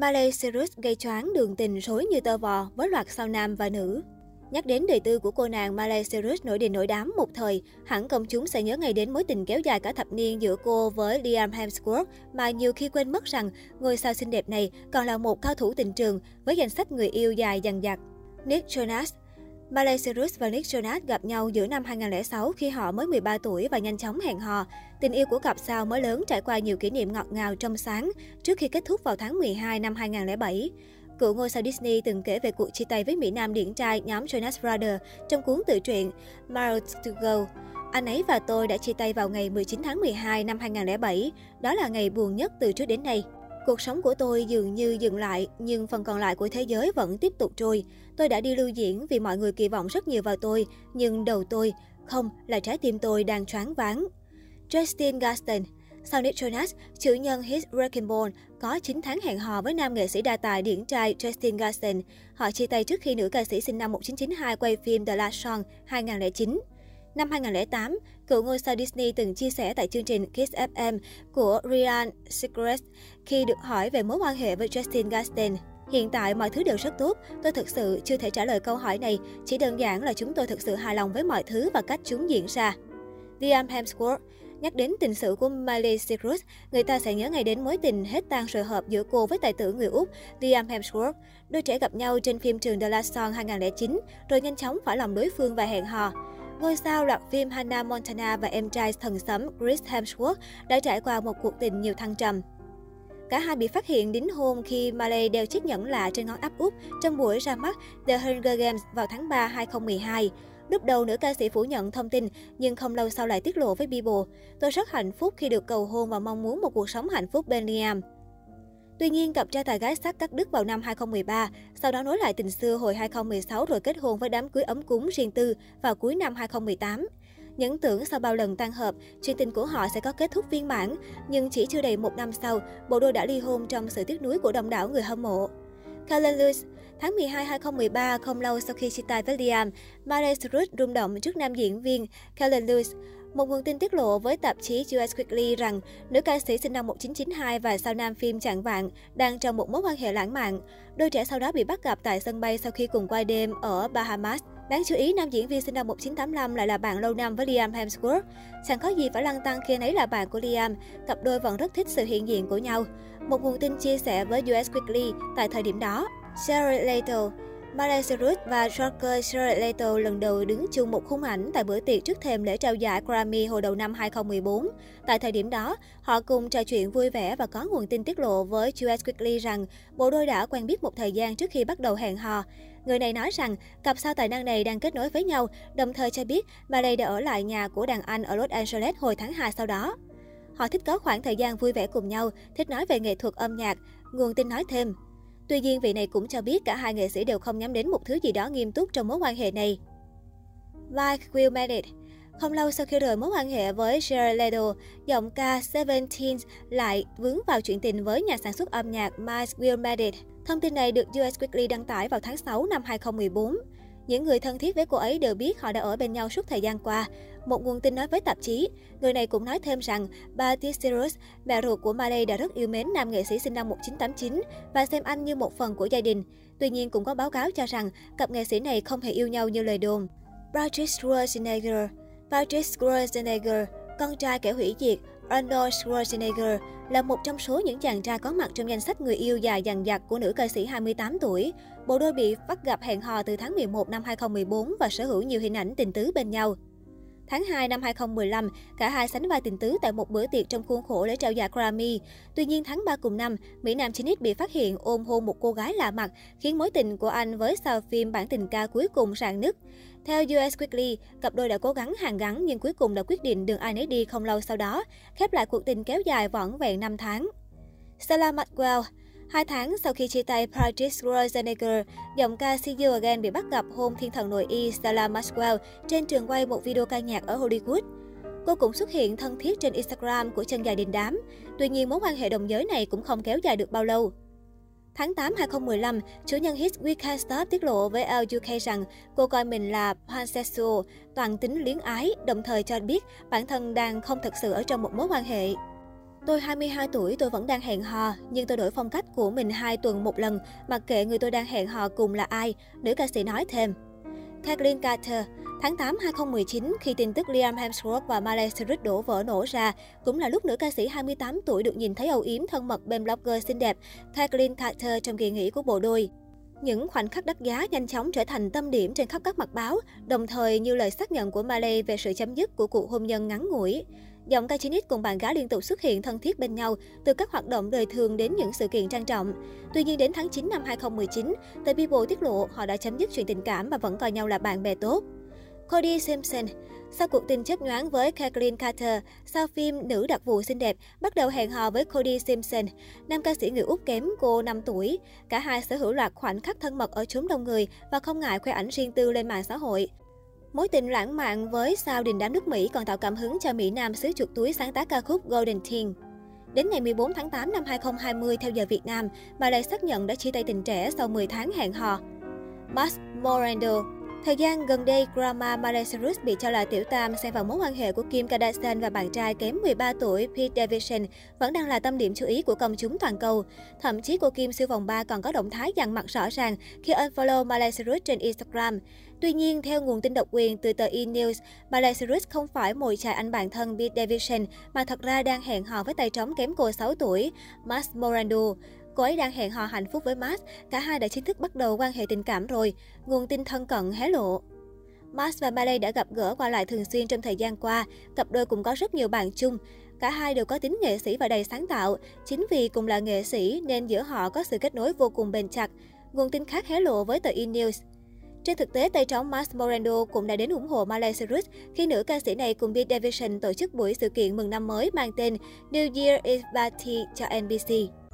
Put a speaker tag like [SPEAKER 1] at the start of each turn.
[SPEAKER 1] Miley Cyrus gây choáng đường tình rối như tơ vò với loạt sao nam và nữ. Nhắc đến đời tư của cô nàng Miley Cyrus nổi đình nổi đám một thời, hẳn công chúng sẽ nhớ ngay đến mối tình kéo dài cả thập niên giữa cô với Liam Hemsworth mà nhiều khi quên mất rằng ngôi sao xinh đẹp này còn là một cao thủ tình trường với danh sách người yêu dài dằng dặc. Nick Jonas Miley Cyrus và Nick Jonas gặp nhau giữa năm 2006 khi họ mới 13 tuổi và nhanh chóng hẹn hò. Tình yêu của cặp sao mới lớn trải qua nhiều kỷ niệm ngọt ngào trong sáng trước khi kết thúc vào tháng 12 năm 2007. Cựu ngôi sao Disney từng kể về cuộc chia tay với Mỹ Nam điển trai nhóm Jonas Brothers trong cuốn tự truyện Miles to Go. Anh ấy và tôi đã chia tay vào ngày 19 tháng 12 năm 2007. Đó là ngày buồn nhất từ trước đến nay. Cuộc sống của tôi dường như dừng lại, nhưng phần còn lại của thế giới vẫn tiếp tục trôi. Tôi đã đi lưu diễn vì mọi người kỳ vọng rất nhiều vào tôi, nhưng đầu tôi, không, là trái tim tôi đang choáng váng. Justin Gaston sau Nick Jonas, chủ nhân hit Wrecking Ball có 9 tháng hẹn hò với nam nghệ sĩ đa tài điển trai Justin Gaston. Họ chia tay trước khi nữ ca sĩ sinh năm 1992 quay phim The Last Song 2009. Năm 2008, cựu ngôi sao Disney từng chia sẻ tại chương trình Kiss FM của Ryan Seacrest khi được hỏi về mối quan hệ với Justin Gaston. Hiện tại mọi thứ đều rất tốt, tôi thực sự chưa thể trả lời câu hỏi này, chỉ đơn giản là chúng tôi thực sự hài lòng với mọi thứ và cách chúng diễn ra. Liam Hemsworth Nhắc đến tình sự của Miley Cyrus, người ta sẽ nhớ ngay đến mối tình hết tan rồi hợp giữa cô với tài tử người Úc Liam Hemsworth. Đôi trẻ gặp nhau trên phim trường The Last Song 2009, rồi nhanh chóng phải lòng đối phương và hẹn hò. Ngôi sao loạt phim Hannah Montana và em trai thần sấm Chris Hemsworth đã trải qua một cuộc tình nhiều thăng trầm. Cả hai bị phát hiện đính hôn khi Malay đeo chiếc nhẫn lạ trên ngón áp út trong buổi ra mắt The Hunger Games vào tháng 3 2012. Lúc đầu, nữ ca sĩ phủ nhận thông tin, nhưng không lâu sau lại tiết lộ với Bible. Tôi rất hạnh phúc khi được cầu hôn và mong muốn một cuộc sống hạnh phúc bên Liam. Tuy nhiên, cặp trai tài gái sắc cắt đứt vào năm 2013, sau đó nối lại tình xưa hồi 2016 rồi kết hôn với đám cưới ấm cúng riêng tư vào cuối năm 2018. Những tưởng sau bao lần tan hợp, chuyện tình của họ sẽ có kết thúc viên mãn, nhưng chỉ chưa đầy một năm sau, bộ đôi đã ly hôn trong sự tiếc nuối của đông đảo người hâm mộ. Kellen Lewis Tháng 12 2013, không lâu sau khi chia tay với Liam, Miley Cyrus rung động trước nam diễn viên Kellen Lewis. Một nguồn tin tiết lộ với tạp chí US Weekly rằng nữ ca sĩ sinh năm 1992 và sao nam phim Chạng Vạn đang trong một mối quan hệ lãng mạn. Đôi trẻ sau đó bị bắt gặp tại sân bay sau khi cùng quay đêm ở Bahamas. Đáng chú ý, nam diễn viên sinh năm 1985 lại là bạn lâu năm với Liam Hemsworth. Chẳng có gì phải lăng tăng khi ấy là bạn của Liam, cặp đôi vẫn rất thích sự hiện diện của nhau. Một nguồn tin chia sẻ với US Weekly tại thời điểm đó, Jared Leto Miley Cyrus và Joker Jared Leto lần đầu đứng chung một khung ảnh tại bữa tiệc trước thềm lễ trao giải Grammy hồi đầu năm 2014. Tại thời điểm đó, họ cùng trò chuyện vui vẻ và có nguồn tin tiết lộ với US Weekly rằng bộ đôi đã quen biết một thời gian trước khi bắt đầu hẹn hò. Người này nói rằng cặp sao tài năng này đang kết nối với nhau, đồng thời cho biết Miley đã ở lại nhà của đàn anh ở Los Angeles hồi tháng 2 sau đó. Họ thích có khoảng thời gian vui vẻ cùng nhau, thích nói về nghệ thuật âm nhạc. Nguồn tin nói thêm, Tuy nhiên, vị này cũng cho biết cả hai nghệ sĩ đều không nhắm đến một thứ gì đó nghiêm túc trong mối quan hệ này. Mike Will Made It không lâu sau khi rời mối quan hệ với Jared Leto, giọng ca Seventeen lại vướng vào chuyện tình với nhà sản xuất âm nhạc Mike Will Made It. Thông tin này được US Weekly đăng tải vào tháng 6 năm 2014. Những người thân thiết với cô ấy đều biết họ đã ở bên nhau suốt thời gian qua. Một nguồn tin nói với tạp chí, người này cũng nói thêm rằng bà Tisserus, mẹ ruột của Marley đã rất yêu mến nam nghệ sĩ sinh năm 1989 và xem anh như một phần của gia đình. Tuy nhiên cũng có báo cáo cho rằng cặp nghệ sĩ này không hề yêu nhau như lời đồn. Patrick Schwarzenegger Patrick Schwarzenegger, con trai kẻ hủy diệt, Arnold Schwarzenegger là một trong số những chàng trai có mặt trong danh sách người yêu già dằn dặc của nữ ca sĩ 28 tuổi. Bộ đôi bị bắt gặp hẹn hò từ tháng 11 năm 2014 và sở hữu nhiều hình ảnh tình tứ bên nhau. Tháng 2 năm 2015, cả hai sánh vai tình tứ tại một bữa tiệc trong khuôn khổ lễ trao giải Grammy. Tuy nhiên tháng 3 cùng năm, Mỹ Nam chính bị phát hiện ôm hôn một cô gái lạ mặt, khiến mối tình của anh với sao phim bản tình ca cuối cùng rạn nứt. Theo US Weekly, cặp đôi đã cố gắng hàn gắn nhưng cuối cùng đã quyết định đường ai nấy đi không lâu sau đó, khép lại cuộc tình kéo dài vỏn vẹn 5 tháng. Stella Maxwell Hai tháng sau khi chia tay Patrick Schwarzenegger, giọng ca See You Again bị bắt gặp hôn thiên thần nội y Stella Maxwell trên trường quay một video ca nhạc ở Hollywood. Cô cũng xuất hiện thân thiết trên Instagram của chân dài đình đám. Tuy nhiên, mối quan hệ đồng giới này cũng không kéo dài được bao lâu. Tháng 8 2015, chủ nhân hit We Can't Stop tiết lộ với LUK rằng cô coi mình là pansexual, toàn tính luyến ái, đồng thời cho biết bản thân đang không thực sự ở trong một mối quan hệ. Tôi 22 tuổi, tôi vẫn đang hẹn hò, nhưng tôi đổi phong cách của mình hai tuần một lần, mặc kệ người tôi đang hẹn hò cùng là ai, nữ ca sĩ nói thêm. Kathleen Carter Tháng 8 2019, khi tin tức Liam Hemsworth và Miley Cyrus đổ vỡ nổ ra, cũng là lúc nữ ca sĩ 28 tuổi được nhìn thấy âu yếm thân mật bên blogger xinh đẹp Kathleen Carter trong kỳ nghỉ của bộ đôi. Những khoảnh khắc đắt giá nhanh chóng trở thành tâm điểm trên khắp các mặt báo, đồng thời như lời xác nhận của Miley về sự chấm dứt của cuộc hôn nhân ngắn ngủi. Giọng ca Chinese cùng bạn gái liên tục xuất hiện thân thiết bên nhau, từ các hoạt động đời thường đến những sự kiện trang trọng. Tuy nhiên đến tháng 9 năm 2019, tờ People tiết lộ họ đã chấm dứt chuyện tình cảm và vẫn coi nhau là bạn bè tốt. Cody Simpson sau cuộc tình chấp nhoáng với Kathleen Carter, sau phim Nữ đặc vụ xinh đẹp, bắt đầu hẹn hò với Cody Simpson, nam ca sĩ người Úc kém cô 5 tuổi. Cả hai sở hữu loạt khoảnh khắc thân mật ở chốn đông người và không ngại khoe ảnh riêng tư lên mạng xã hội. Mối tình lãng mạn với sao đình đám nước Mỹ còn tạo cảm hứng cho Mỹ Nam xứ chuột túi sáng tác ca khúc Golden Teen. Đến ngày 14 tháng 8 năm 2020 theo giờ Việt Nam, bà lại xác nhận đã chia tay tình trẻ sau 10 tháng hẹn hò. Max Morando Thời gian gần đây, Grandma Miley Cyrus bị cho là tiểu tam xen vào mối quan hệ của Kim Kardashian và bạn trai kém 13 tuổi Pete Davidson vẫn đang là tâm điểm chú ý của công chúng toàn cầu. Thậm chí cô Kim siêu vòng 3 còn có động thái dằn mặt rõ ràng khi unfollow Miley Cyrus trên Instagram. Tuy nhiên, theo nguồn tin độc quyền từ tờ E-News, Miley Cyrus không phải mồi chài anh bạn thân Pete Davidson mà thật ra đang hẹn hò với tay trống kém cô 6 tuổi, Max Morando. Cô ấy đang hẹn hò hạnh phúc với Max, cả hai đã chính thức bắt đầu quan hệ tình cảm rồi, nguồn tin thân cận hé lộ. Max và Miley đã gặp gỡ qua lại thường xuyên trong thời gian qua, cặp đôi cũng có rất nhiều bạn chung. Cả hai đều có tính nghệ sĩ và đầy sáng tạo, chính vì cùng là nghệ sĩ nên giữa họ có sự kết nối vô cùng bền chặt. Nguồn tin khác hé lộ với tờ E-News. Trên thực tế, tay trống Max Morando cũng đã đến ủng hộ Miley Cyrus khi nữ ca sĩ này cùng Pete Davidson tổ chức buổi sự kiện mừng năm mới mang tên New Year is Party cho NBC.